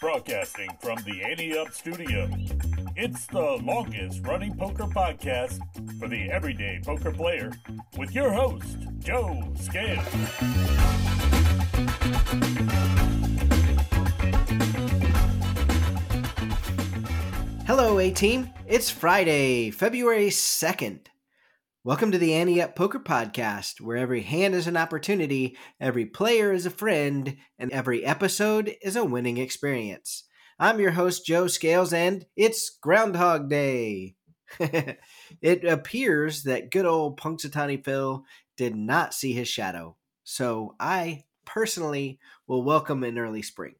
Broadcasting from the Ante Up Studio. It's the longest running poker podcast for the everyday poker player with your host, Joe Scale. Hello, A Team. It's Friday, February 2nd. Welcome to the Ante Up Poker Podcast, where every hand is an opportunity, every player is a friend, and every episode is a winning experience. I'm your host, Joe Scales, and it's Groundhog Day. it appears that good old Punxsutawney Phil did not see his shadow, so I personally will welcome an early spring.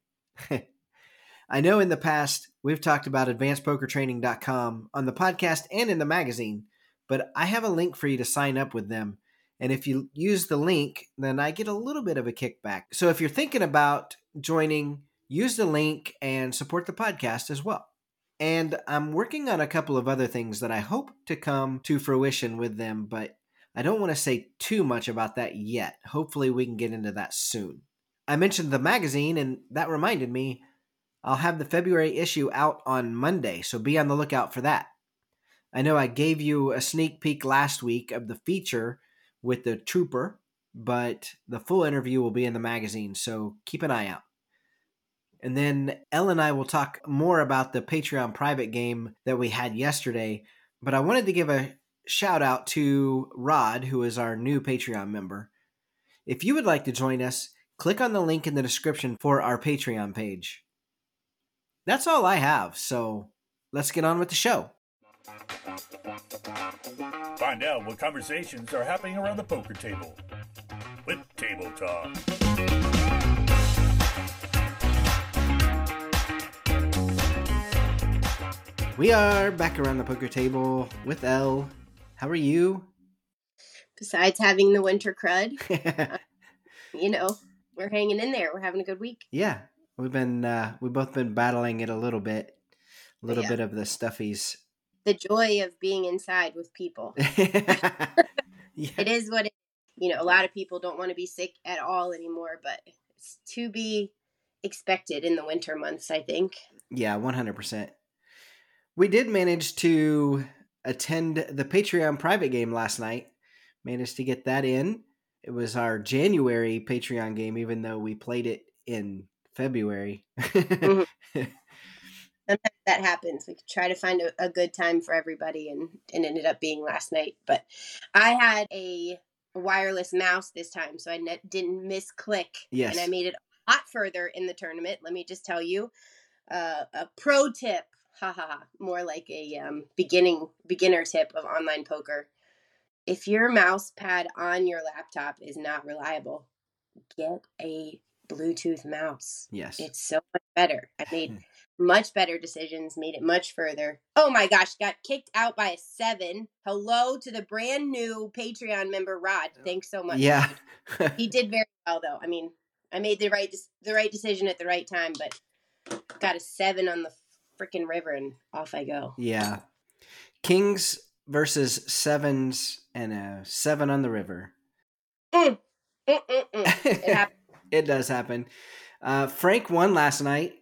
I know in the past we've talked about advancedpokertraining.com on the podcast and in the magazine, but I have a link for you to sign up with them. And if you use the link, then I get a little bit of a kickback. So if you're thinking about joining, use the link and support the podcast as well. And I'm working on a couple of other things that I hope to come to fruition with them, but I don't want to say too much about that yet. Hopefully, we can get into that soon. I mentioned the magazine, and that reminded me I'll have the February issue out on Monday, so be on the lookout for that. I know I gave you a sneak peek last week of the feature with the trooper, but the full interview will be in the magazine, so keep an eye out. And then Elle and I will talk more about the Patreon private game that we had yesterday, but I wanted to give a shout out to Rod, who is our new Patreon member. If you would like to join us, click on the link in the description for our Patreon page. That's all I have, so let's get on with the show. Find out what conversations are happening around the poker table with Table Talk. We are back around the poker table with Elle. How are you? Besides having the winter crud, you know, we're hanging in there. We're having a good week. yeah, we've been uh, we've both been battling it a little bit, a little Yeah. bit of the stuffies. The joy of being inside with people. yeah, It is what it you know, a lot of people don't want to be sick at all anymore, but it's to be expected in the winter months, I think. yeah, one hundred percent. We did manage to attend the Patreon private game last night. Managed to get that in. It was our January Patreon game, even though we played it in February. Mm-hmm. Sometimes that happens. We try to find a, a good time for everybody and it ended up being last night. But I had a wireless mouse this time, so I ne- didn't miss click. Yes. And I made it a lot further in the tournament. Let me just tell you. Uh, a pro tip, ha ha ha, more like a um, beginning beginner tip of online poker. If your mouse pad on your laptop is not reliable, get a Bluetooth mouse. yes. It's so much better. I made much better decisions, made it much further. Oh my gosh, got kicked out by a seven. Hello to the brand new Patreon member Rod. Thanks so much. yeah. He did very well though. I mean, I made the right the right decision at the right time, but got a seven on the freaking river and off I go. Yeah. Kings versus sevens and a seven on the river. Mm, mm, mm, mm. It. It does happen. Uh, Frank won last night.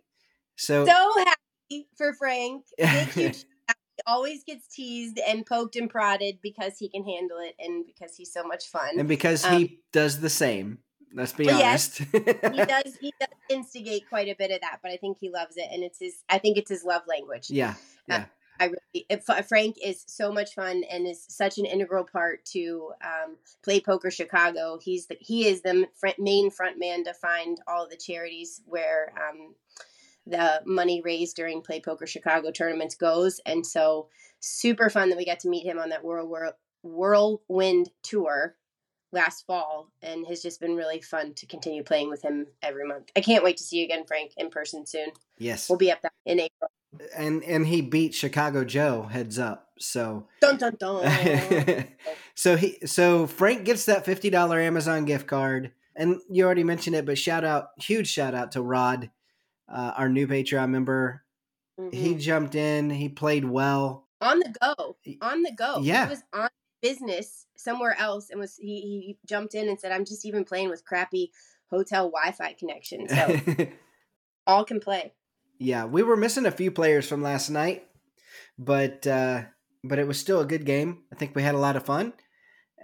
So, so happy for Frank. Big, huge He always gets teased and poked and prodded because he can handle it and because he's so much fun. and because um, he does the same. Let's be Yes. honest. he does he does instigate quite a bit of that, but I think he loves it, and it's his. I think it's his love language. yeah. Yeah. I really uh, Frank is so much fun and is such an integral part to um, Play Poker Chicago. He's the, he is the front, main front man to find all the charities where um, the money raised during Play Poker Chicago tournaments goes, and so super fun that we got to meet him on that World World Whirlwind tour last fall, and has just been really fun to continue playing with him every month. I can't wait to see you again, Frank, in person soon. Yes. We'll be up there in April. and and he beat Chicago Joe heads up. So Dun dun dun. so he so Frank gets that fifty dollar Amazon gift card, and you already mentioned it, but shout out, huge shout out to Rod, uh, our new Patreon member. He Mhm. jumped in, he played well. on the go, on the go. Yeah. he was on business somewhere else, and was he, he jumped in and said, "I'm just even playing with crappy hotel Wi-Fi connection, so all can play." yeah, we were missing a few players from last night, but uh, but it was still a good game. I think we had a lot of fun,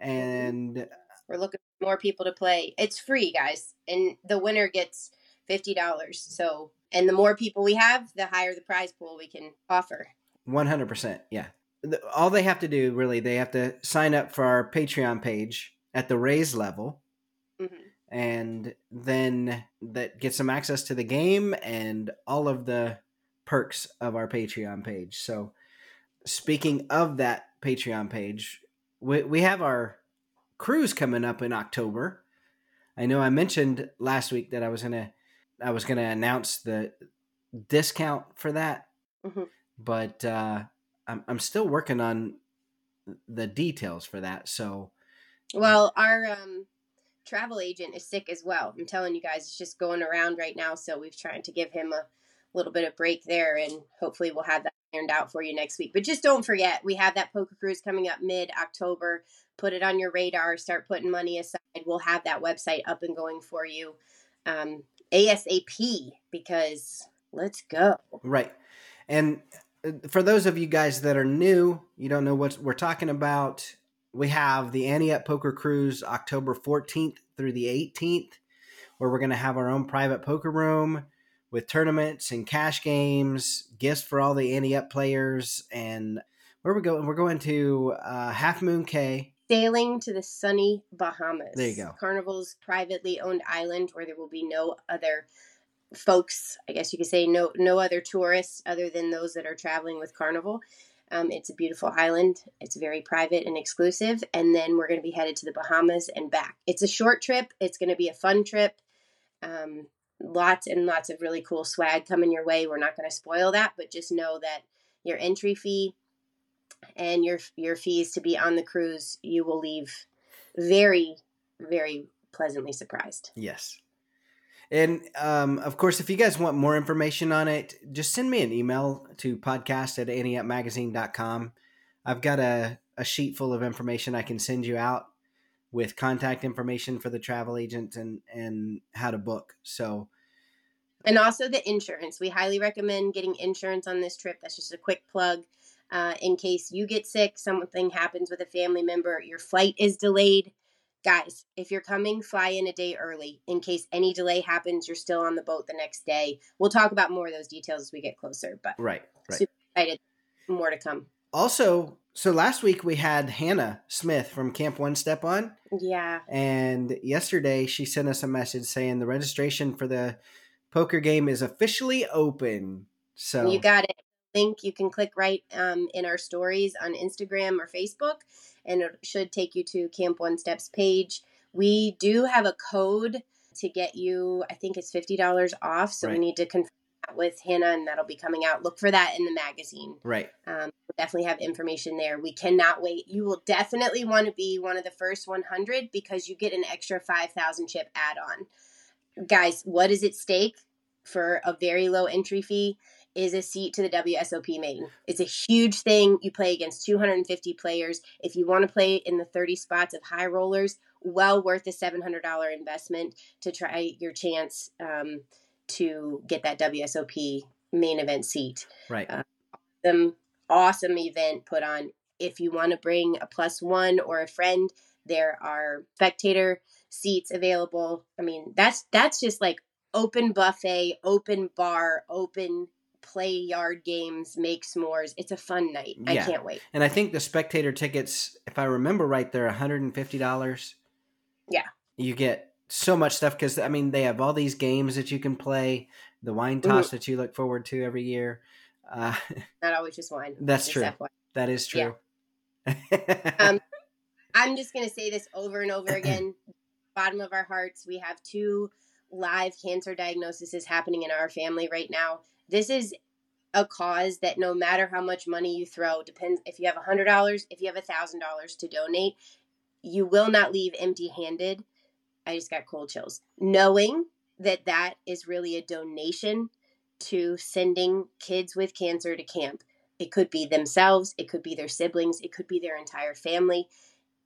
and We're looking for more people to play. It's free, guys, and the winner gets fifty dollars. So, and the more people we have, the higher the prize pool we can offer. One hundred percent, yeah. All they have to do, really, they have to sign up for our Patreon page at the raise level, hmm and then that gets them access to the game and all of the perks of our Patreon page. So, speaking of that Patreon page, we we have our cruise coming up in October. I know I mentioned last week that I was gonna I was gonna announce the discount for that, Mhm. but uh, I'm I'm still working on the details for that. So Well, our um, travel agent is sick as well. I'm telling you guys, it's just going around right now. So we've tried to give him a little bit of break there, and hopefully we'll have that ironed out for you next week. But just don't forget, we have that poker cruise coming up mid October. Put it on your radar. Start putting money aside. We'll have that website up and going for you um, ASAP because let's go. Right. And uh, for those of you guys that are new, you don't know what we're talking about, we have the Up Poker Cruise October 14th through the 18th, where we're going to have our own private poker room with tournaments and cash games, gifts for all the Up players. And where we going? We're going to uh, Half Moon Cay. Sailing to the sunny Bahamas. There you go. Carnival's privately owned island where there will be no other folks. I guess you could say no no other tourists other than those that are traveling with Carnival. Um, it's a beautiful island. It's very private and exclusive. And then we're going to be headed to the Bahamas and back. It's a short trip. It's going to be a fun trip. Um, lots and lots of really cool swag coming your way. We're not going to spoil that, but just know that your entry fee and your your fees to be on the cruise, you will leave very very pleasantly surprised. Yes. And um, of course, if you guys want more information on it, just send me an email to podcast at anteupmagazine.com. I've got a, a sheet full of information I can send you out with contact information for the travel agent and, and how to book. So, And also the insurance. We highly recommend getting insurance on this trip. That's just a quick plug. Uh, in case you get sick, something happens with a family member, your flight is delayed. Guys, if you're coming, fly in a day early. In case any delay happens, you're still on the boat the next day. We'll talk about more of those details as we get closer, but right, right. super excited. More to come. Also, so last week we had Hannah Smith from Camp One Step on. Yeah. And yesterday she sent us a message saying the registration for the poker game is officially open. So You got it. Link you can click right um, in our stories on Instagram or Facebook, and it should take you to Camp One Steps page. We do have a code to get you, I think it's $50 off. So we need to confirm that with Hannah, and that'll be coming out. Look for that in the magazine. right. Um, we'll definitely have information there. We cannot wait. You will definitely want to be one of the first 100 because you get an extra 5,000 chip add on. Guys, what is at stake for a very low entry fee is a seat to the WSOP main. It's a huge thing. You play against 250 players. If you want to play in the 30 spots of high rollers, well worth the $700 investment to try your chance um, to get that WSOP main event seat Right. awesome, awesome event put on. If you want to bring a plus one or a friend, There are spectator seats available. I mean, that's that's just like open buffet, open bar, open play yard games, make s'mores. It's a fun night. I Yeah. can't wait. And I think the spectator tickets, if I remember right, they're $150. Yeah. You get so much stuff because, I mean, they have all these games that you can play, the wine toss that you look forward to every year. Uh, Not always just wine. That's true. That is true. Um, I'm just going to say this over and over again. Bottom of our hearts, we have two live cancer diagnoses happening in our family right now. This is a cause that no matter how much money you throw, depends if you have $100, if you have $1,000 to donate, you will not leave empty handed. I just got cold chills. Knowing that that is really a donation to sending kids with cancer to camp. It could be themselves, it could be their siblings, it could be their entire family.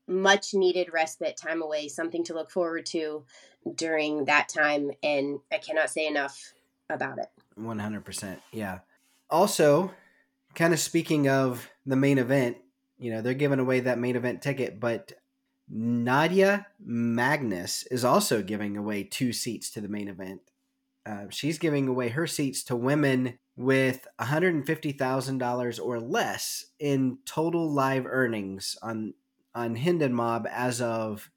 Much needed respite, time away, something to look forward to during that time. And I cannot say enough about it. 100%. Yeah. Also, kind of speaking of the main event, you know, they're giving away that main event ticket, but Nadya Magnus is also giving away two seats to the main event. Uh, she's giving away her seats to women with $150,000 or less in total live earnings on on Hendon Mob as of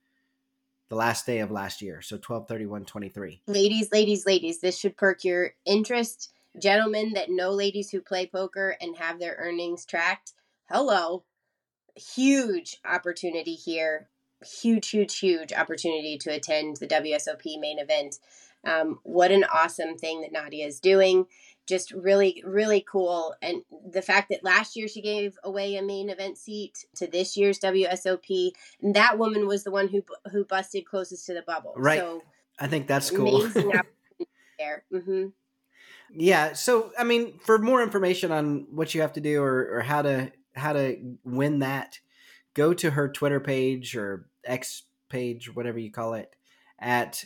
the last day of last year, so 12/31/23. Ladies, ladies, ladies, this should perk your interest. Gentlemen that know ladies who play poker and have their earnings tracked, hello. Huge opportunity here. Huge, huge, huge opportunity to attend the WSOP main event. Um, what an awesome thing that Nadya is doing. Just really, really cool. And the fact that last year she gave away a main event seat to this year's WSOP, and that woman was the one who who busted closest to the bubble. Right. So I think that's cool. there. hmm Yeah. So, I mean, for more information on what you have to do or, or how to how to win that, go to her Twitter page or X page, whatever you call it, at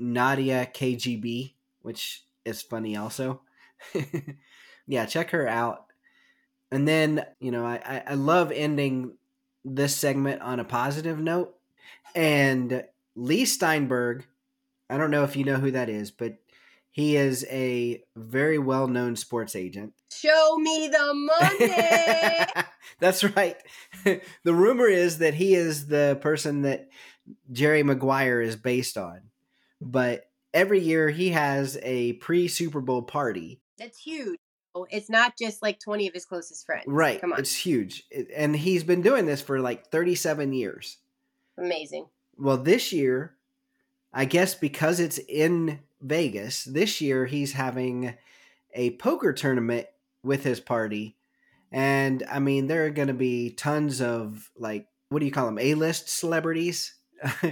Nadya KGB, which is funny also. yeah, check her out. And then, you know, I, I, love ending this segment on a positive note. And Leigh Steinberg, I don't know if you know who that is, but he is a very well known sports agent. Show me the money. That's right. the rumor is that he is the person that Jerry Maguire is based on. But every year he has a pre Super Bowl party. That's huge. Oh, It's not just like 20 of his closest friends. Right. Come on. It's huge. And he's been doing this for like 37 years. Amazing. Well, this year, I guess because it's in Vegas, this year he's having a poker tournament with his party. And I mean, there are going to be tons of like, what do you call them? A list celebrities.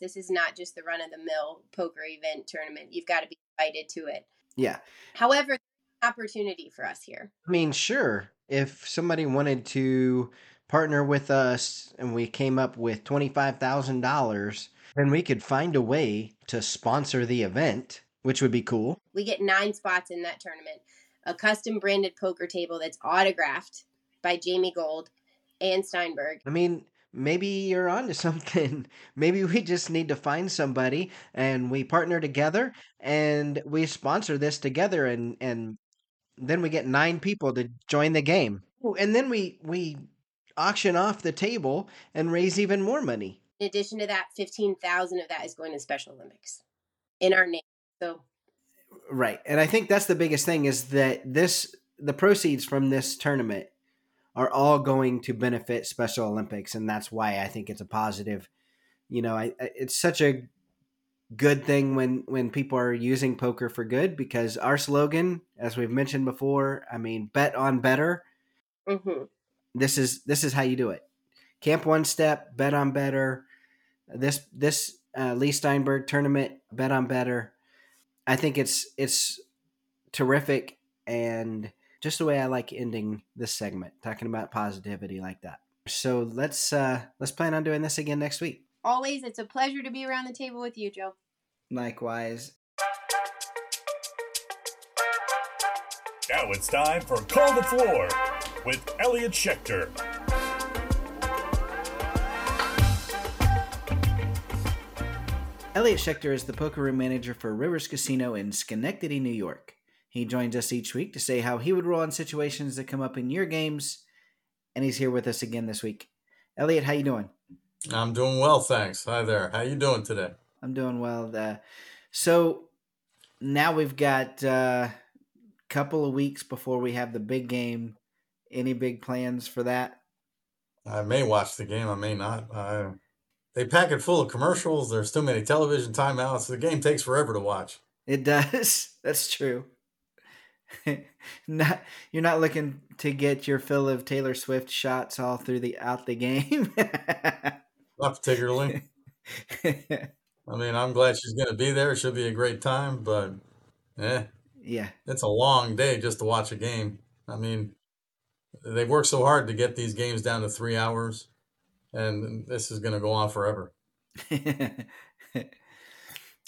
This is not just the run of the mill poker event tournament. You've got to be invited to it. Yeah. However, opportunity for us here. I mean, sure. If somebody wanted to partner with us and we came up with $25,000, then we could find a way to sponsor the event, which would be cool. We get nine spots in that tournament. A custom branded poker table that's autographed by Jamie Gold and Steinberg. I mean, maybe you're onto something. Maybe we just need to find somebody and we partner together and we sponsor this together and and then we get nine people to join the game. And then we we auction off the table and raise even more money. In addition to that, 15,000 of that is going to Special Olympics in our name. So Right. And I think that's the biggest thing is that this the proceeds from this tournament are all going to benefit Special Olympics and that's why I think it's a positive. You know, I I- it's such a good thing when when people are using poker for good because our slogan as we've mentioned before, I mean, bet on better. mhm. This is this is how you do it. Camp one step, bet on better. This this uh, Leigh Steinberg tournament, bet on better. I think it's it's terrific and just the way I like ending this segment, talking about positivity like that. So let's uh let's plan on doing this again next week. always, it's a pleasure to be around the table with you, Joe. Likewise. Now it's time for Call the Floor with Elliott Schechter. Elliott Schechter is the poker room manager for Rivers Casino in Schenectady, New York. He joins us each week to say how he would roll in situations that come up in your games, and he's here with us again this week. Elliott, how you doing? I'm doing well, thanks. Hi there. How you doing today? I'm doing well. Uh, so now we've got a uh, couple of weeks before we have the big game. Any big plans for that? I may watch the game. I may not. I, they pack it full of commercials. There's too many television timeouts. The game takes forever to watch. It does. That's true. not you're not looking to get your fill of Taylor Swift shots all through the out the game. not particularly. I mean, I'm glad she's going to be there. It should be a great time, but eh, yeah, it's a long day just to watch a game. I mean, they work so hard to get these games down to three hours, and this is going to go on forever.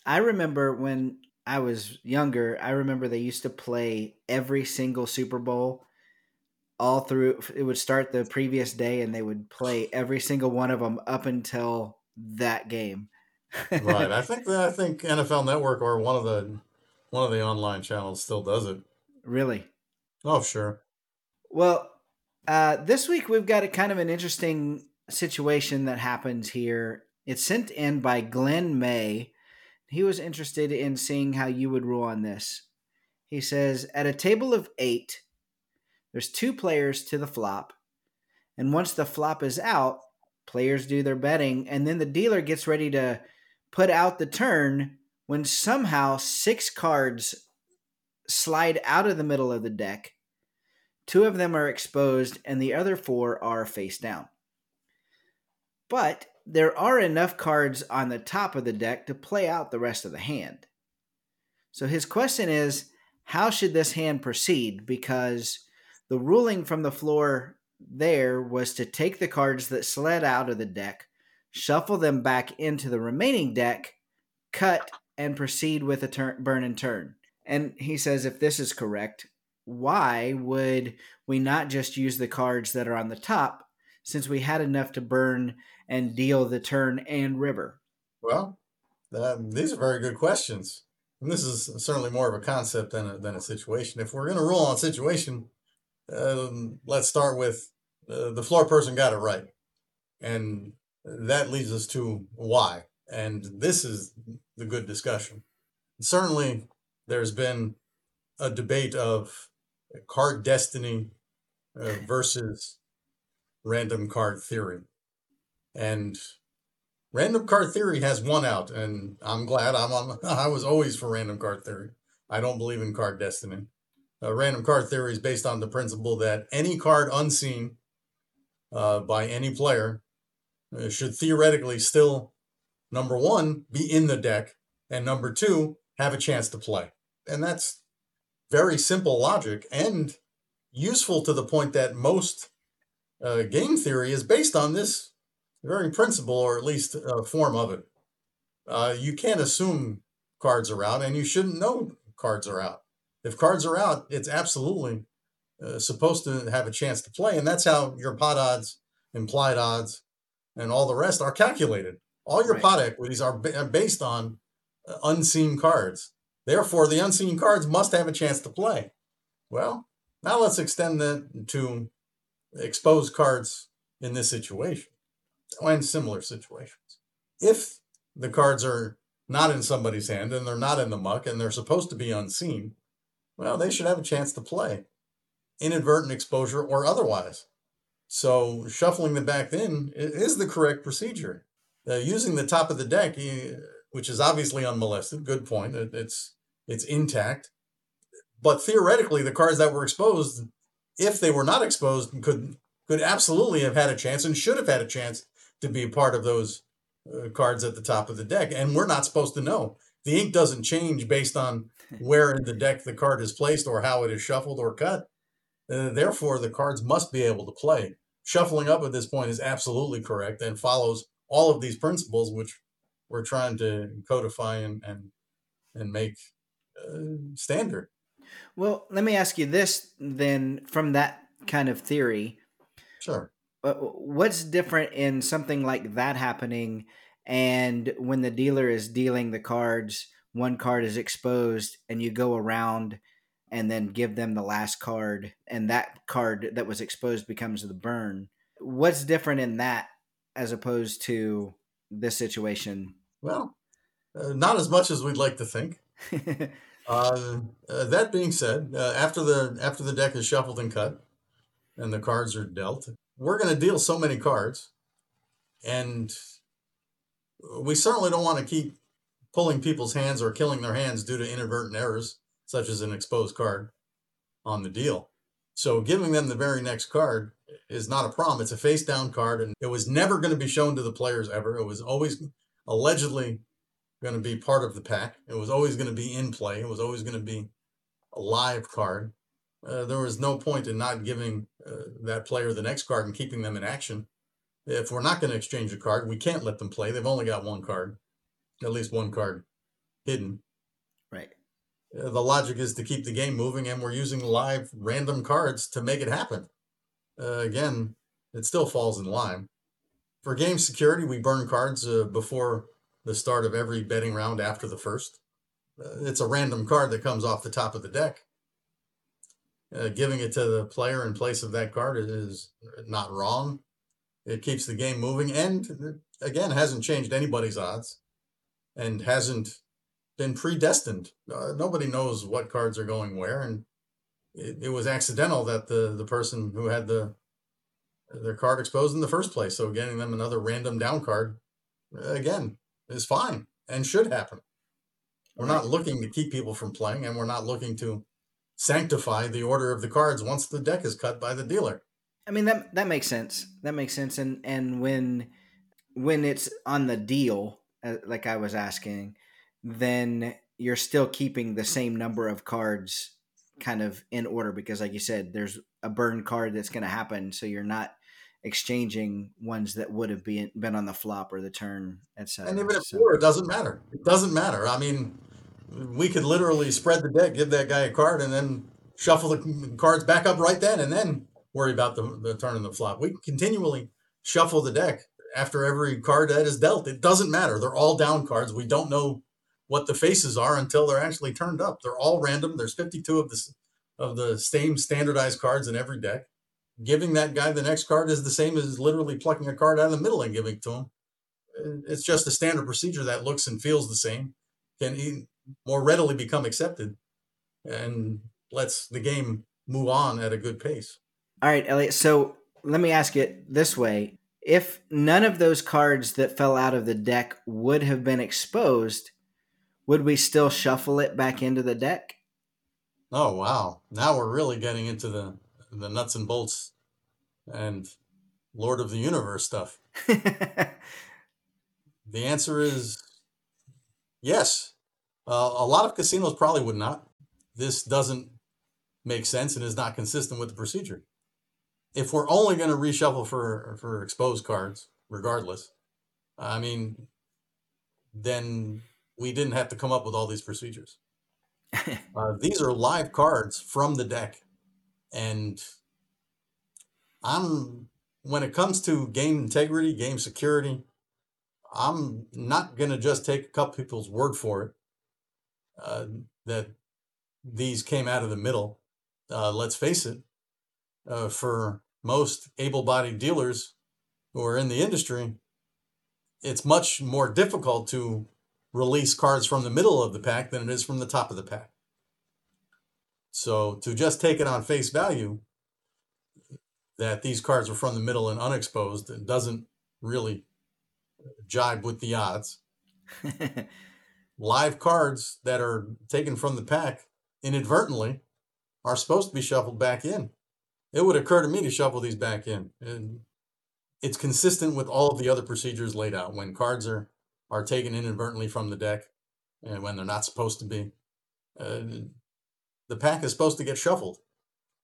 I remember when I was younger, I remember they used to play every single Super Bowl all through. It would start the previous day, and they would play every single one of them up until that game. right. I think that I think NFL Network or one of the one of the online channels still does it. Really? Oh, sure. Well, uh, this week we've got a kind of an interesting situation that happens here. It's sent in by Glenn May he was interested in seeing how you would rule on this. He says, at a table of eight, there's two players to the flop. And once the flop is out, players do their betting, and then the dealer gets ready to put out the turn when somehow six cards slide out of the middle of the deck. Two of them are exposed, and the other four are face down. But there are enough cards on the top of the deck to play out the rest of the hand. So his question is how should this hand proceed? Because the ruling from the floor there was to take the cards that slid out of the deck, shuffle them back into the remaining deck, cut, and proceed with a turn, burn and turn. And he says if this is correct, why would we not just use the cards that are on the top since we had enough to burn and deal the turn and river? Well, uh, these are very good questions. And this is certainly more of a concept than a, than a situation. If we're going to rule on situation, um, let's start with uh, the floor person got it right. And that leads us to why. And this is the good discussion. Certainly, there's been a debate of card destiny uh, versus random card theory. And random card theory has won out, and I'm glad I'm on. I was always for random card theory. I don't believe in card destiny. Uh, random card theory is based on the principle that any card unseen uh, by any player uh, should theoretically still, number one, be in the deck, and number two, have a chance to play. And that's very simple logic and useful to the point that most uh, game theory is based on this very principle, or at least a form of it. Uh, you can't assume cards are out, and you shouldn't know cards are out. If cards are out, it's absolutely uh, supposed to have a chance to play, and that's how your pot odds, implied odds, and all the rest are calculated. All your right. pot equities are, ba- are based on uh, unseen cards. Therefore, the unseen cards must have a chance to play. Well, now let's extend that to exposed cards in this situation and similar situations. If the cards are not in somebody's hand and they're not in the muck and they're supposed to be unseen, well, they should have a chance to play, inadvertent exposure or otherwise. So shuffling them back in is the correct procedure. Uh, using the top of the deck, which is obviously unmolested, good point. It's it's intact, but theoretically, the cards that were exposed, if they were not exposed, could could absolutely have had a chance and should have had a chance to be a part of those uh, cards at the top of the deck. And we're not supposed to know. The ink doesn't change based on where in the deck the card is placed or how it is shuffled or cut. Uh, therefore, the cards must be able to play. Shuffling up at this point is absolutely correct and follows all of these principles, which we're trying to codify and and, and make uh, standard. Well, let me ask you this then from that kind of theory. Sure. What's different in something like that happening and when the dealer is dealing the cards, one card is exposed, and you go around and then give them the last card, and that card that was exposed becomes the burn. What's different in that as opposed to this situation? Well, uh, not as much as we'd like to think. uh, uh, that being said, uh, after the after the deck is shuffled and cut, and the cards are dealt, we're going to deal so many cards, and we certainly don't want to keep pulling people's hands or killing their hands due to inadvertent errors, such as an exposed card on the deal. So giving them the very next card is not a problem. It's a face down card, and it was never going to be shown to the players ever. It was always allegedly going to be part of the pack. It was always going to be in play. It was always going to be a live card. Uh, there was no point in not giving uh, that player the next card and keeping them in action. If we're not going to exchange a card, we can't let them play. They've only got one card, at least one card hidden. Right. Uh, the logic is to keep the game moving, and we're using live random cards to make it happen. Uh, again, it still falls in line. For game security, we burn cards uh, before the start of every betting round after the first. Uh, it's a random card that comes off the top of the deck. Uh, giving it to the player in place of that card is not wrong. It keeps the game moving and, again, hasn't changed anybody's odds and hasn't been predestined. Uh, nobody knows what cards are going where, and it, it was accidental that the, the person who had the their card exposed in the first place. So getting them another random down card, again, is fine and should happen. We're not looking to keep people from playing, and we're not looking to sanctify the order of the cards once the deck is cut by the dealer. I mean that that makes sense. That makes sense. And and when when it's on the deal, uh, like I was asking, then you're still keeping the same number of cards kind of in order because, like you said, there's a burn card that's going to happen, so you're not exchanging ones that would have been been on the flop or the turn, etc. And even if so, it doesn't matter. It doesn't matter. I mean, we could literally spread the deck, give that guy a card, and then shuffle the cards back up right then, and then worry about the, the turn and the flop. We continually shuffle the deck after every card that is dealt. It doesn't matter. They're all down cards. We don't know what the faces are until they're actually turned up. They're all random. There's 52 of the of the same standardized cards in every deck. Giving that guy the next card is the same as literally plucking a card out of the middle and giving it to him. It's just a standard procedure that looks and feels the same. Can more readily become accepted and lets the game move on at a good pace. All right, Elliott. So let me ask it this way. If none of those cards that fell out of the deck would have been exposed, would we still shuffle it back into the deck? Oh wow. Now we're really getting into the the nuts and bolts and Lord of the Universe stuff. the answer is yes. Uh, a lot of casinos probably would not. This doesn't make sense and is not consistent with the procedure. If we're only going to reshuffle for for exposed cards, regardless, I mean, then we didn't have to come up with all these procedures. uh, these are live cards from the deck, and I'm when it comes to game integrity, game security, I'm not going to just take a couple people's word for it uh, that these came out of the middle. Uh, let's face it, uh, for most able bodied dealers who are in the industry, it's much more difficult to release cards from the middle of the pack than it is from the top of the pack. So to just take it on face value that these cards are from the middle and unexposed doesn't really jibe with the odds. Live cards that are taken from the pack inadvertently are supposed to be shuffled back in. It would occur to me to shuffle these back in. And it's consistent with all of the other procedures laid out. When cards are are taken inadvertently from the deck and when they're not supposed to be. Uh, the pack is supposed to get shuffled.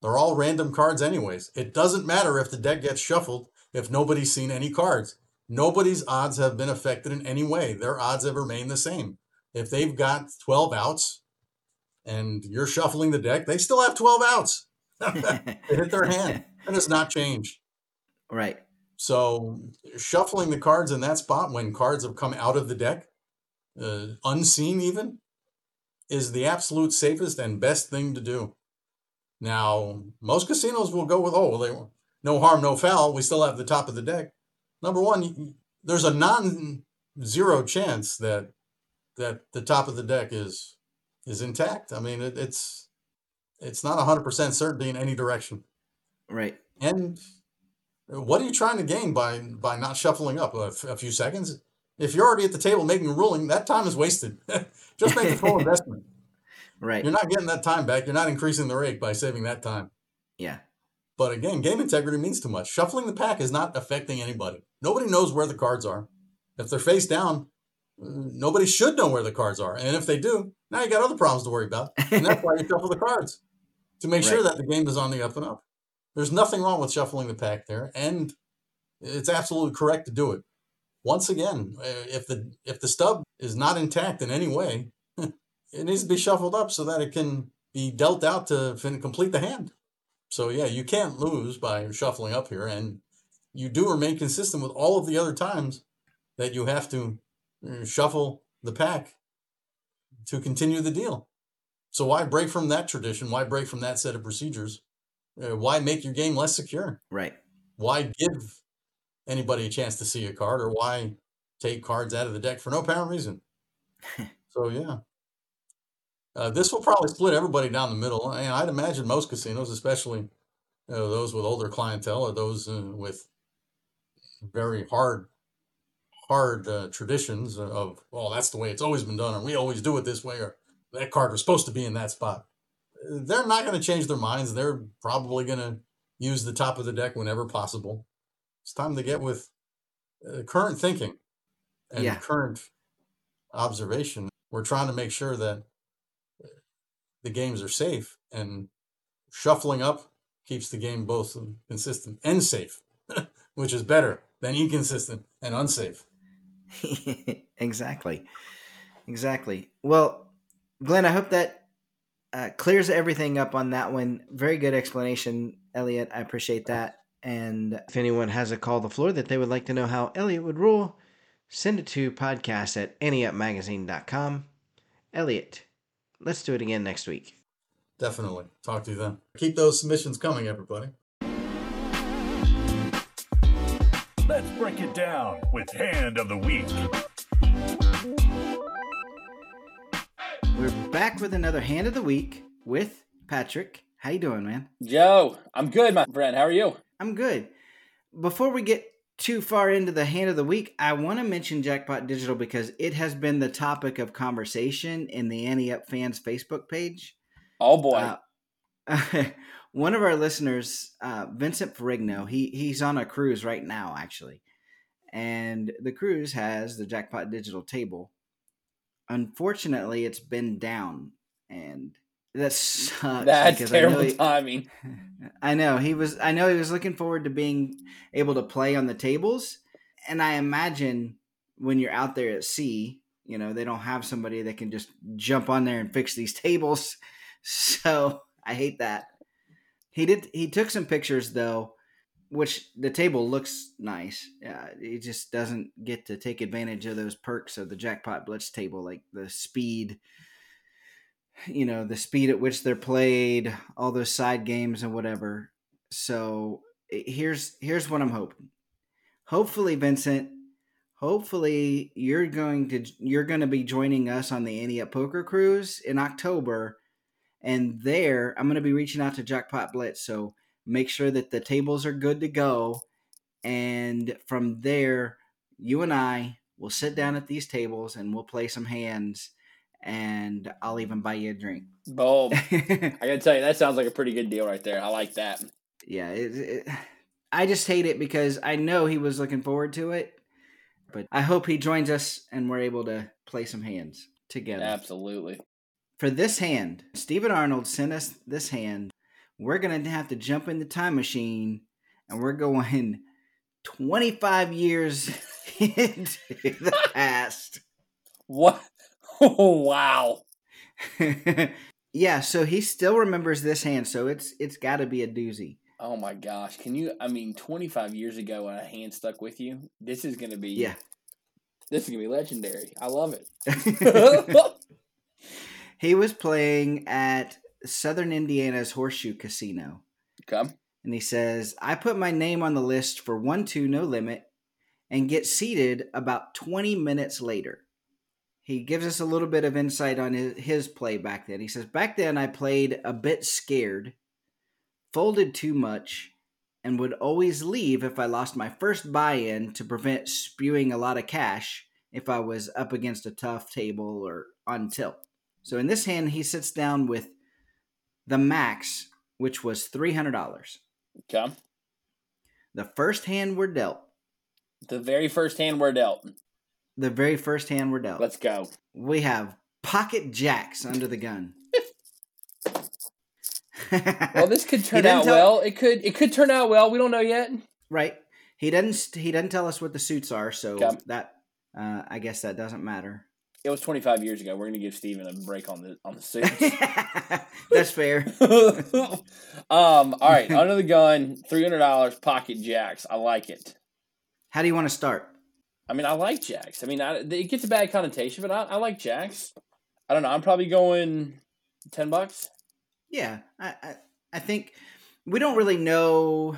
They're all random cards, anyways. It doesn't matter if the deck gets shuffled if nobody's seen any cards. Nobody's odds have been affected in any way. Their odds have remained the same. If they've got 12 outs and you're shuffling the deck, they still have 12 outs. they hit their hand and it's not changed. Right. So shuffling the cards in that spot when cards have come out of the deck, uh, unseen even, is the absolute safest and best thing to do. Now, most casinos will go with, oh, well, they, no harm, no foul. We still have the top of the deck. Number one, there's a non-zero chance that that the top of the deck is is intact. I mean, it, it's it's not 100% certainty in any direction. Right. And what are you trying to gain by by not shuffling up a, f- a few seconds? If you're already at the table making a ruling, that time is wasted. Just make a full investment. Right. You're not getting that time back. You're not increasing the rate by saving that time. Yeah. But again, game integrity means too much. Shuffling the pack is not affecting anybody. Nobody knows where the cards are. If they're face down, nobody should know where the cards are. And if they do, now you got other problems to worry about. And that's why you shuffle the cards to make sure that the game is on the up and up. There's nothing wrong with shuffling the pack there, and it's absolutely correct to do it. Once again, uh, if the if the stub is not intact in any way, it needs to be shuffled up so that it can be dealt out to fin- complete the hand. So yeah, you can't lose by shuffling up here, and you do remain consistent with all of the other times that you have to shuffle the pack to continue the deal. So why break from that tradition? Why break from that set of procedures? Uh, why make your game less secure? Right. Why give anybody a chance to see a card, or why take cards out of the deck for no apparent reason? so yeah, uh, this will probably split everybody down the middle. And I'd imagine most casinos, especially uh, those with older clientele or those uh, with very hard, hard uh, traditions of, well, that's the way it's always been done, or we always do it this way, or that card was supposed to be in that spot. They're not going to change their minds. They're probably going to use the top of the deck whenever possible. It's time to get with uh, current thinking and Yeah. current observation. We're trying to make sure that uh, the games are safe and shuffling up keeps the game both consistent and safe, which is better than inconsistent and unsafe. exactly. Exactly. Well, Glenn, I hope that uh, clears everything up on that one. Very good explanation, Elliott. I appreciate that. And if anyone has a call the floor that they would like to know how Elliott would rule, send it to podcast at anteupmagazine.com. Elliott, let's do it again next week. Definitely. Talk to you then. Keep those submissions coming, everybody. Let's break it down with Hand of the Week. We're back with another hand of the week with Patrick. How you doing, man? Joe, I'm good, my friend. How are you? I'm good. Before we get too far into the hand of the week, I want to mention Jackpot Digital because it has been the topic of conversation in the Ante Up fans Facebook page. Oh boy. Uh, one of our listeners, uh, Vincent Ferrigno, he he's on a cruise right now, actually, and the cruise has the Jackpot Digital table. Unfortunately, it's been down, and that sucks. That's because I terrible he- timing. I know he was. I know he was looking forward to being able to play on the tables, and I imagine when you're out there at sea, you know they don't have somebody that can just jump on there and fix these tables. So I hate that. He did. He took some pictures though, which the table looks nice. Uh, he just doesn't get to take advantage of those perks of the jackpot blitz table, like the speed you know the speed at which they're played all those side games and whatever so here's here's what i'm hoping hopefully vincent hopefully you're going to you're going to be joining us on the Up Poker Cruise in October, and there I'm going to be reaching out to Jackpot Blitz. So make sure that the tables are good to go, and from there, you and I will sit down at these tables and we'll play some hands, and I'll even buy you a drink. Boom. I gotta tell you, that sounds like a pretty good deal right there. I like that. yeah, it, it, I just hate it because I know he was looking forward to it, but I hope he joins us and we're able to play some hands together. Absolutely. For this hand, Stephen Arnold sent us this hand. We're going to have to jump in the time machine and we're going 25 years into the past. What? Oh, wow. yeah, so he still remembers this hand, so it's it's got to be a doozy. Oh my gosh! Can you? I mean, twenty five years ago, when a hand stuck with you, this is gonna be Yeah. This is gonna be legendary. I love it. He was playing at Southern Indiana's Horseshoe Casino. okay. And he says, I put my name on the list for 1 2 no limit and get seated about 20 minutes later. He gives us a little bit of insight on his, his play back then. He says, Back then I played a bit scared, folded too much, and would always leave if I lost my first buy in to prevent spewing a lot of cash if I was up against a tough table or on tilt. So in this hand, he sits down with the max, which was $300. Okay. The first hand we're dealt, The very first hand we're dealt. the very first hand we're dealt, Let's go. we have pocket jacks under the gun. Well, this could turn out tell- well. It could. It could turn out well. We don't know yet. right? He doesn't. He doesn't tell us what the suits are, so Okay. that uh, I guess that doesn't matter. It was 25 years ago. We're gonna give Steven a break on the on the suits. That's fair. um. All right. Under the gun, three hundred dollars. Pocket jacks. I like it. How do you want to start? I mean, I like jacks. I mean, I, it gets a bad connotation, but I, I like jacks. I don't know. I'm probably going ten bucks. Yeah, I, I I think we don't really know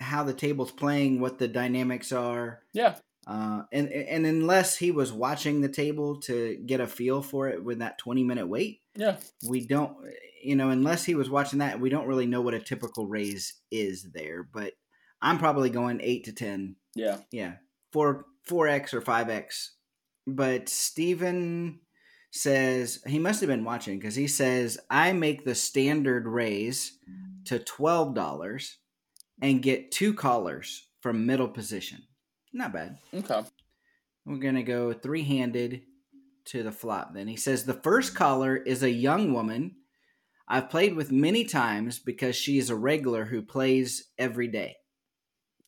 how the table's playing, what the dynamics are. Yeah. Uh, and and unless he was watching the table to get a feel for it with that 20 minute wait, Yeah. we don't you know unless he was watching that we don't really know what a typical raise is there but i'm probably going 8 to 10 Yeah. yeah 4 4x or 5x but steven says he must have been watching because he says i make the standard raise to $12 and get two callers from middle position not bad Okay. we're going to go three handed to the flop then. He says the first caller is a young woman I've played with many times because she is a regular who plays every day.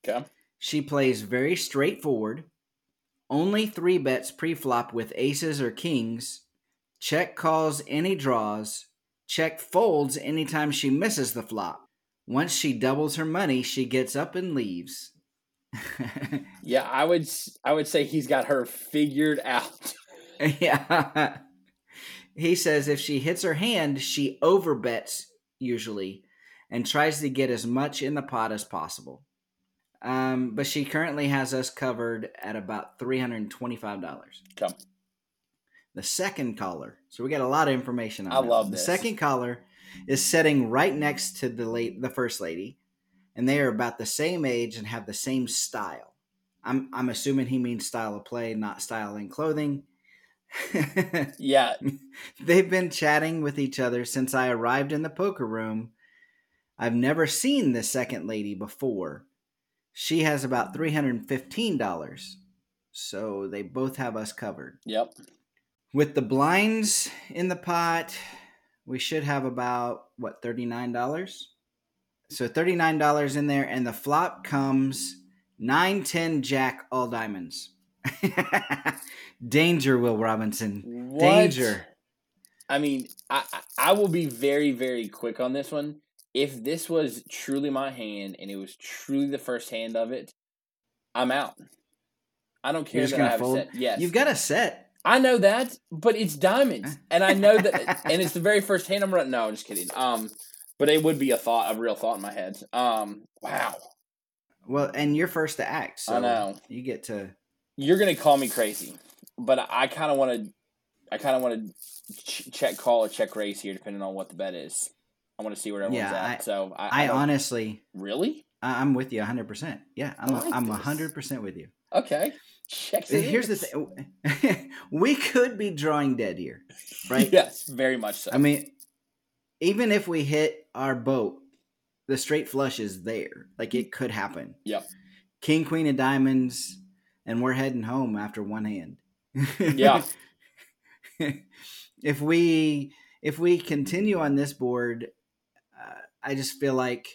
Okay. She plays very straightforward, only three bets pre flop with aces or kings, check calls any draws, check folds anytime she misses the flop. Once she doubles her money, she gets up and leaves. Yeah, I would. I would say he's got her figured out. yeah. He says if she hits her hand, she overbets usually and tries to get as much in the pot as possible. Um, but she currently has us covered at about $325. Okay. The second caller. So we got a lot of information on I love one. this. The second caller is sitting right next to the late the first lady, and they are about the same age and have the same style. I'm I'm assuming he means style of play, not style in clothing. Yeah. They've been chatting with each other since I arrived in the poker room. I've never seen this second lady before. She has about $315. So they both have us covered. Yep. With the blinds in the pot, we should have about what $39. So $39 in there and the flop comes 9 10 jack all diamonds. Danger Will Robinson. What? Danger. I mean, I I- will be very very quick on this one. If this was truly my hand and it was truly the first hand of it, I'm out. I don't care that I have fold. a set. Yes, You've got a set. I know that, but it's diamonds, and I know that, and it's the very first hand I'm running. No, I'm just kidding. Um, but it would be a thought, a real thought in my head. Um, wow, Well, and you're first to act, so I know. you get to. you're gonna call me crazy, but I kind of want to, I kind of want to ch- check call or check raise here, depending on what the bet is. I want to see where everyone's Yeah, at. I- so I, I, don't- honestly, really I- I'm with you 100. percent Yeah, I'm I like I'm this. 100 percent with you. okay. Check. Here's the thing: we could be drawing dead here, right? Yes, very much so. I mean, even if we hit our boat, the straight flush is there. Like it could happen. Yep. King, queen of diamonds, and we're heading home after one hand. Yeah. if we if we continue on this board, uh, I just feel like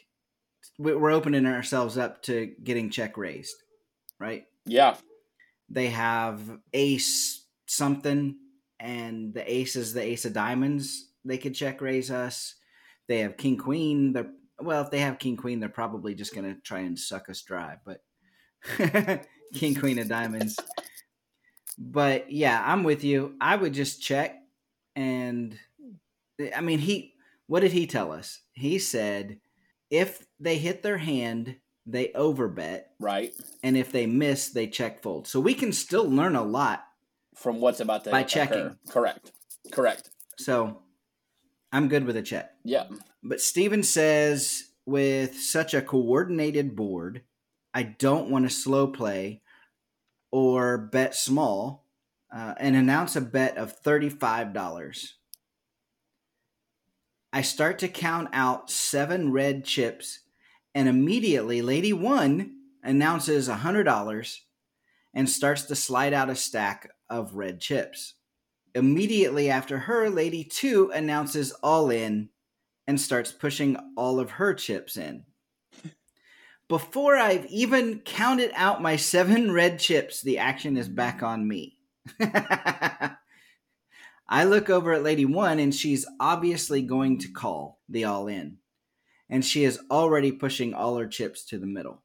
we- we're opening ourselves up to getting check raised, right? yeah, They have ace something, and the ace is the ace of diamonds. They could check raise us. They have king queen. They're well, if they have king queen, they're probably just gonna try and suck us dry. But king queen of diamonds. But yeah, I'm with you. I would just check, and I mean, he. What did he tell us? He said if they hit their hand, they overbet, Right. and if they miss, they check fold. So we can still learn a lot. From what's about to By occur. checking. Correct. Correct. So I'm good with a check. Yeah. But Steven says, with such a coordinated board, I don't want to slow play or bet small uh, and announce a bet of $35. I start to count out seven red chips, and immediately Lady One announces $100 and starts to slide out a stack of red chips. Immediately after her, Lady Two announces all in and starts pushing all of her chips in. Before I've even counted out my seven red chips, the action is back on me. I look over at Lady One and she's obviously going to call the all in. And she is already pushing all her chips to the middle.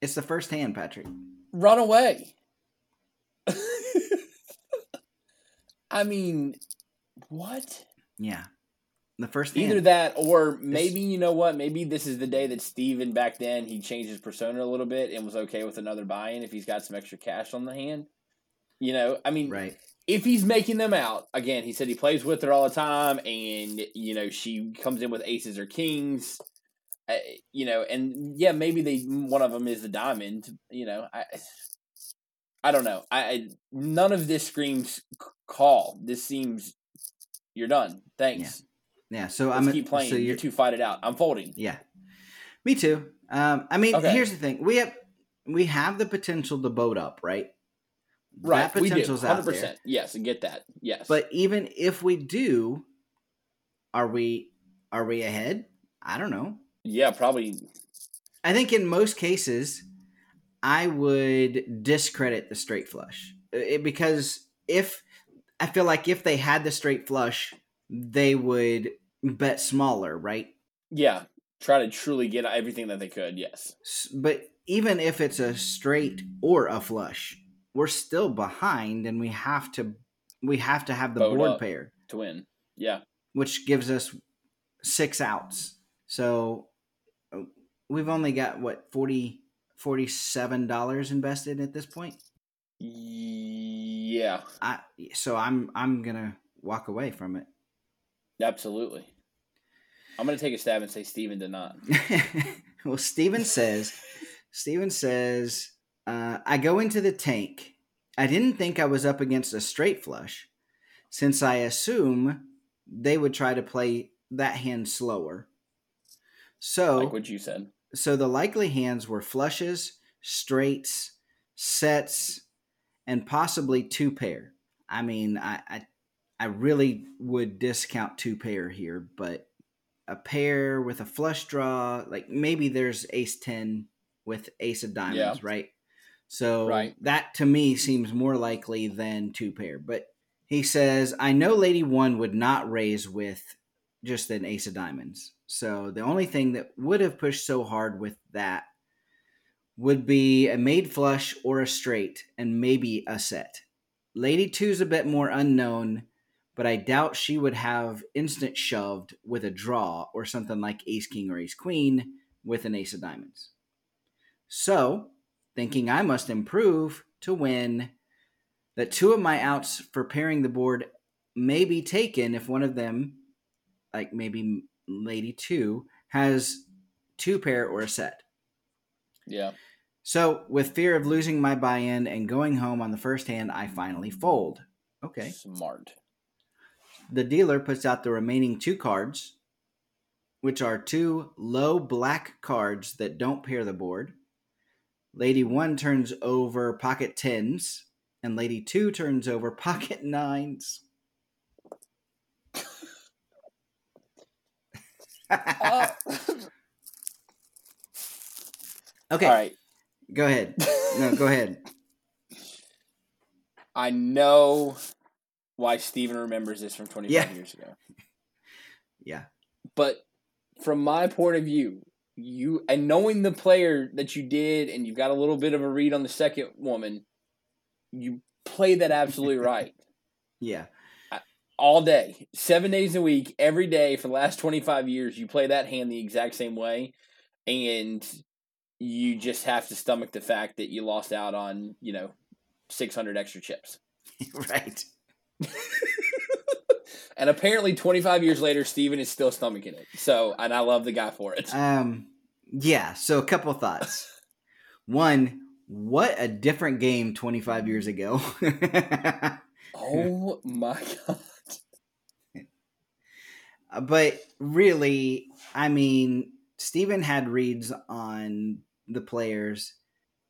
It's the first hand, Patrick. Run away. I mean, what? Yeah. The first. Either that or maybe you know what? Maybe this is the day that Steven back then he changed his persona a little bit and was okay with another buy-in if he's got some extra cash on the hand. You know, I mean, Right. if he's making them out again, he said he plays with her all the time, and you know she comes in with aces or kings. Uh, you know, and yeah, maybe they one of them is the diamond. You know, I I don't know. I, I none of this screams call. This seems you're done. Thanks. Yeah. So Let's I'm keep playing. So you you're, two fight it out. I'm folding. Yeah, me too. Um, I mean, Okay. here's the thing: we have we have the potential to boat up, right? Right, that we do. potential's out Hundred there. Yes, and get that. Yes, But even if we do, are we are we ahead? I don't know. yeah, probably. I think in most cases, I would discredit the straight flush It- because if I feel like if they had the straight flush, they would bet smaller, right? Yeah, try to truly get everything that they could. Yes. But even if it's a straight or a flush, we're still behind, and we have to we have to have the Boat board pair, to win. Yeah. which gives us six outs. So uh, we've only got what 40 47 dollars invested at this point. Yeah, I so I'm I'm gonna walk away from it. absolutely. I'm gonna take a stab and say Steven did not. well, Steven says, Steven says, uh, I go into the tank. I didn't think I was up against a straight flush, since I assume they would try to play that hand slower. So, Like what you said. so the likely hands were flushes, straights, sets, and possibly two pair. I mean, I, I, I really would discount two pair here, but a pair with a flush draw, like maybe there's ace 10 with ace of diamonds, Yeah. right? So Right. that to me seems more likely than two pair. But he says, I know Lady One would not raise with just an ace of diamonds. So the only thing that would have pushed so hard with that would be a made flush or a straight and maybe a set. Lady Two's a bit more unknown, but I doubt she would have instant shoved with a draw or something like ace king or ace queen with an ace of diamonds. So, thinking I must improve to win, that two of my outs for pairing the board may be taken if one of them, like maybe Lady Two, has two pair or a set. Yeah. So, with fear of losing my buy in and going home on the first hand, I finally fold. Okay. Smart. The dealer puts out the remaining two cards, which are two low black cards that don't pair the board. Lady 1 turns over pocket tens, and Lady 2 turns over pocket nines. Uh, okay, All right. go ahead. No, go ahead. I know why Steven remembers this from 25 Yeah. years ago. Yeah. But from my point of view, you and knowing the player that you did, and you've got a little bit of a read on the second woman, you play that absolutely right Yeah. all day, seven days a week, every day for the last 25 years, you play that hand the exact same way. And you just have to stomach the fact that you lost out on, you know, 600 extra chips. right. and apparently 25 years later, Steven is still stomaching it. So, and I love the guy for it. Um, yeah. So a couple thoughts. One, what a different game 25 years ago. oh my God. but really, I mean, Steven had reads on the players,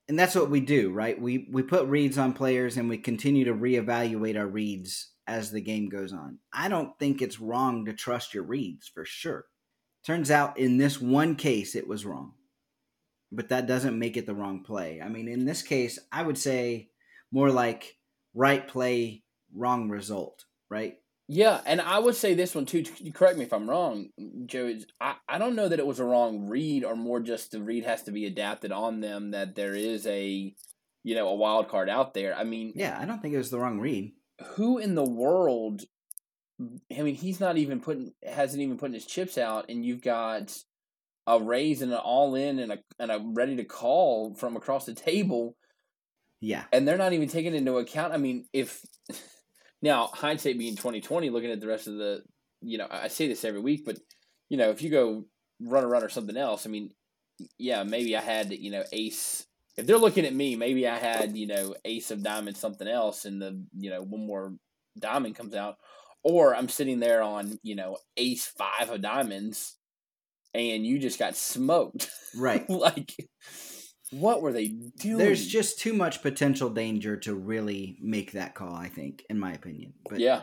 and that's what we do, right? We we put reads on players, and we continue to reevaluate our reads as the game goes on. I don't think it's wrong to trust your reads for sure. Turns out, in this one case, it was wrong, but that doesn't make it the wrong play. I mean, in this case, I would say more like right play, wrong result, right? Yeah, and I would say this one too. Correct me if I'm wrong, Joe. I, I don't know that it was a wrong read, or more just the read has to be adapted on them. That there is a, you know, a wild card out there. I mean, Yeah, I don't think it was the wrong read. who in the world? I mean, he's not even putting hasn't even putting his chips out, and you've got a raise and an all in and a and a ready to call from across the table, Yeah. and they're not even taking into account. I mean, if now hindsight being twenty twenty, looking at the rest of the, you know, I say this every week, but you know, if you go run a run or something else, I mean, yeah, maybe I had you know ace. If they're looking at me, maybe I had you know ace of diamonds something else, and the you know one more diamond comes out, or I'm sitting there on you know ace five of diamonds, and you just got smoked. Right. like, what were they doing? There's just too much potential danger to really make that call, I think, in my opinion. But yeah.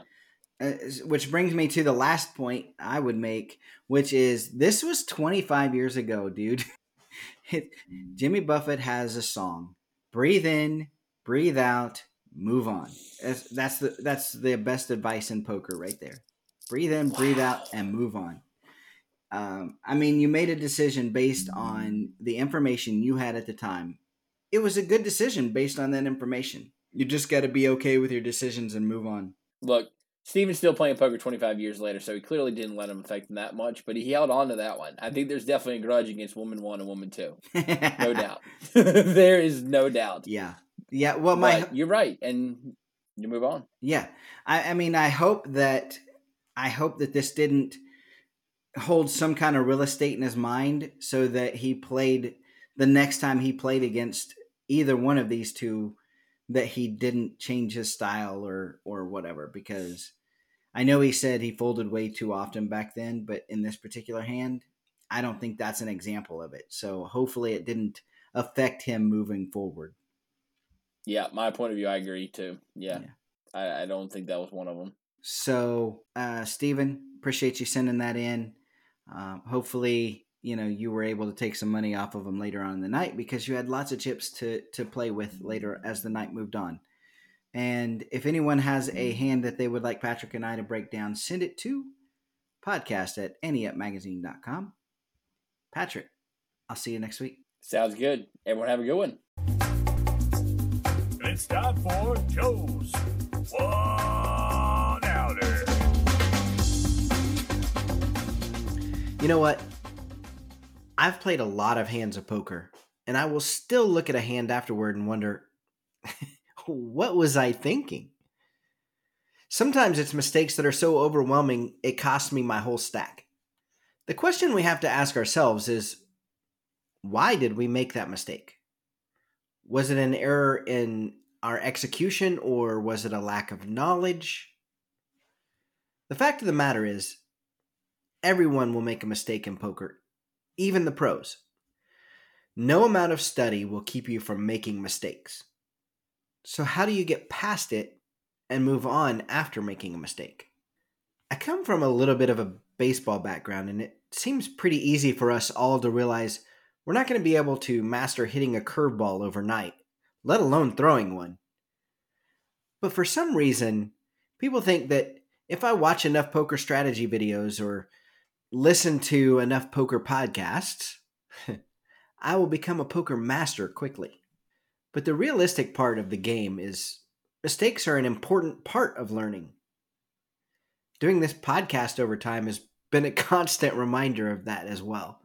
uh, which brings me to the last point I would make, which is this was 25 years ago, dude. it, Jimmy Buffett has a song. Breathe in, breathe out, move on. That's, that's the that's the best advice in poker right there. Breathe in, breathe out, and move on. Um, I mean, you made a decision based on the information you had at the time. It was a good decision based on that information. You just got to be okay with your decisions and move on. Look, Steven's still playing poker 25 years later, so he clearly didn't let him affect him that much, but he held on to that one. I think there's definitely a grudge against woman one and woman two. No doubt. there is no doubt. Yeah. Yeah. Well, my But you're right, and you move on. yeah. I, I mean, I hope that I hope that this didn't hold some kind of real estate in his mind, so that he played the next time he played against either one of these two, that he didn't change his style or or whatever. Because I know he said he folded way too often back then, but in this particular hand, I don't think that's an example of it. So hopefully, it didn't affect him moving forward. Yeah, my point of view, I agree too. Yeah, Yeah. I, I don't think that was one of them. So, uh, Steven, appreciate you sending that in. Um, hopefully, you know you were able to take some money off of them later on in the night because you had lots of chips to to play with later as the night moved on. And if anyone has a hand that they would like Patrick and I to break down, send it to podcast at anteupmagazine.com. Patrick, I'll see you next week. Sounds good. Everyone have a good one. It's time for Joe's One You know what? I've played a lot of hands of poker, and I will still look at a hand afterward and wonder, what was I thinking? Sometimes it's mistakes that are so overwhelming it costs me my whole stack. The question we have to ask ourselves is why did we make that mistake? Was it an error in our execution or was it a lack of knowledge? The fact of the matter is, everyone will make a mistake in poker, even the pros. No amount of study will keep you from making mistakes. So, how do you get past it and move on after making a mistake? I come from a little bit of a baseball background, and it seems pretty easy for us all to realize we're not going to be able to master hitting a curveball overnight, let alone throwing one. But for some reason, people think that if I watch enough poker strategy videos or listen to enough poker podcasts, I will become a poker master quickly. But the realistic part of the game is mistakes are an important part of learning. Doing this podcast over time has been a constant reminder of that as well.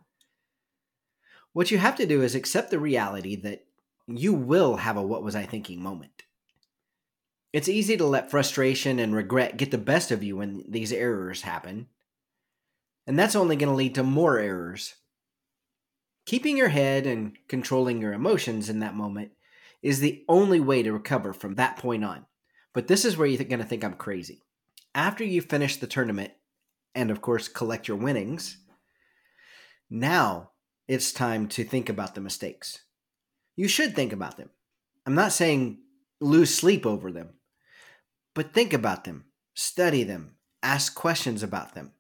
What you have to do is accept the reality that you will have a what was I thinking moment. It's easy to let frustration and regret get the best of you when these errors happen. And that's only going to lead to more errors. Keeping your head and controlling your emotions in that moment is the only way to recover from that point on. But this is where you're going to think I'm crazy. After you finish the tournament, and of course, collect your winnings, now it's time to think about the mistakes. You should think about them. I'm not saying lose sleep over them, but think about them, study them, ask questions about them.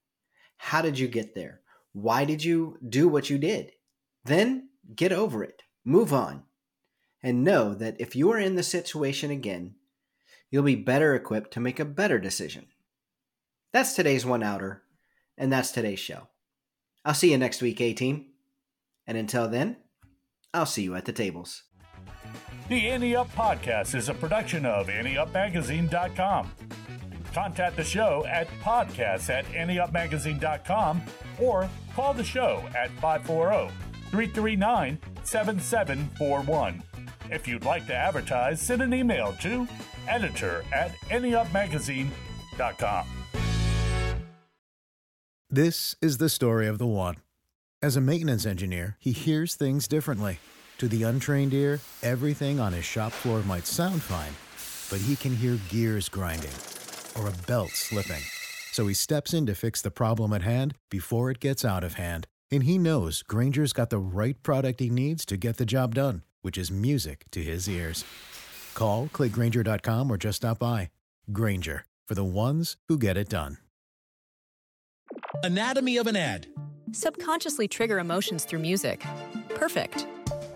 How did you get there? Why did you do what you did? Then get over it, move on, and know that if you are in the situation again, you'll be better equipped to make a better decision. That's today's one outer, and that's today's show. I'll see you next week, A team. And until then, I'll see you at the tables. The Ante Up Podcast is a production of AnteUpMagazine.com. Contact the show at podcasts at AnteUpMagazine.com or call the show at 540 339 7741. If you'd like to advertise, send an email to editor at AnteUpMagazine.com. This is the story of the one. As a maintenance engineer, he hears things differently. To the untrained ear, everything on his shop floor might sound fine, but he can hear gears grinding or a belt slipping. So he steps in to fix the problem at hand before it gets out of hand. And he knows Grainger's got the right product he needs to get the job done, which is music to his ears. Call, clickgrainger.com, or just stop by. Grainger, for the ones who get it done. Anatomy of an ad. Subconsciously trigger emotions through music. Perfect.